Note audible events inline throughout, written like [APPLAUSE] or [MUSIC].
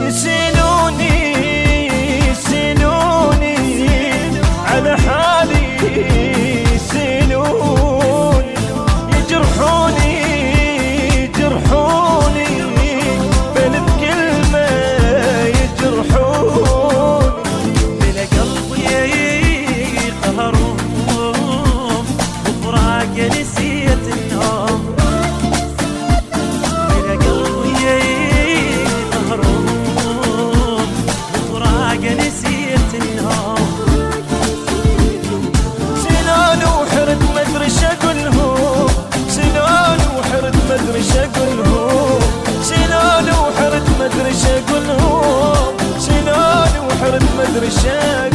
يسألوني يسألوني على حالي. me chame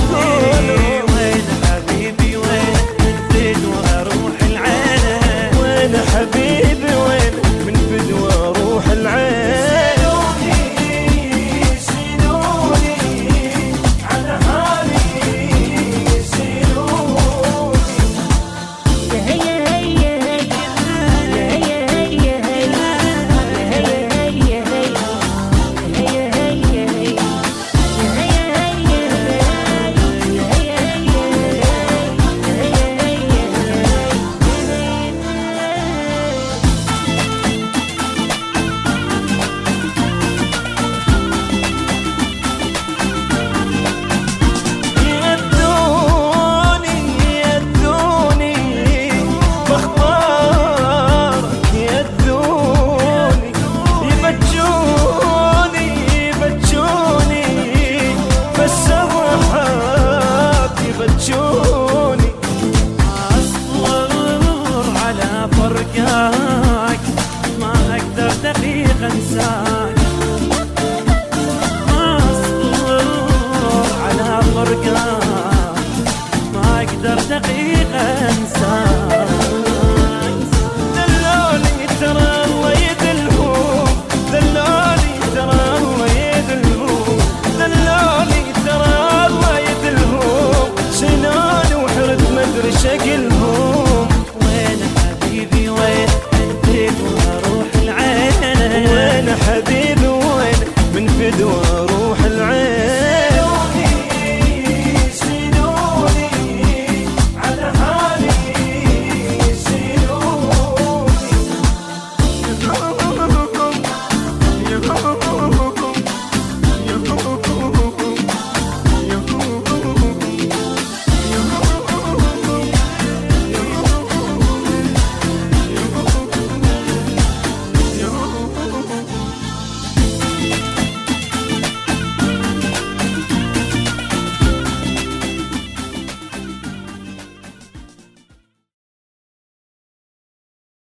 Oh. [LAUGHS]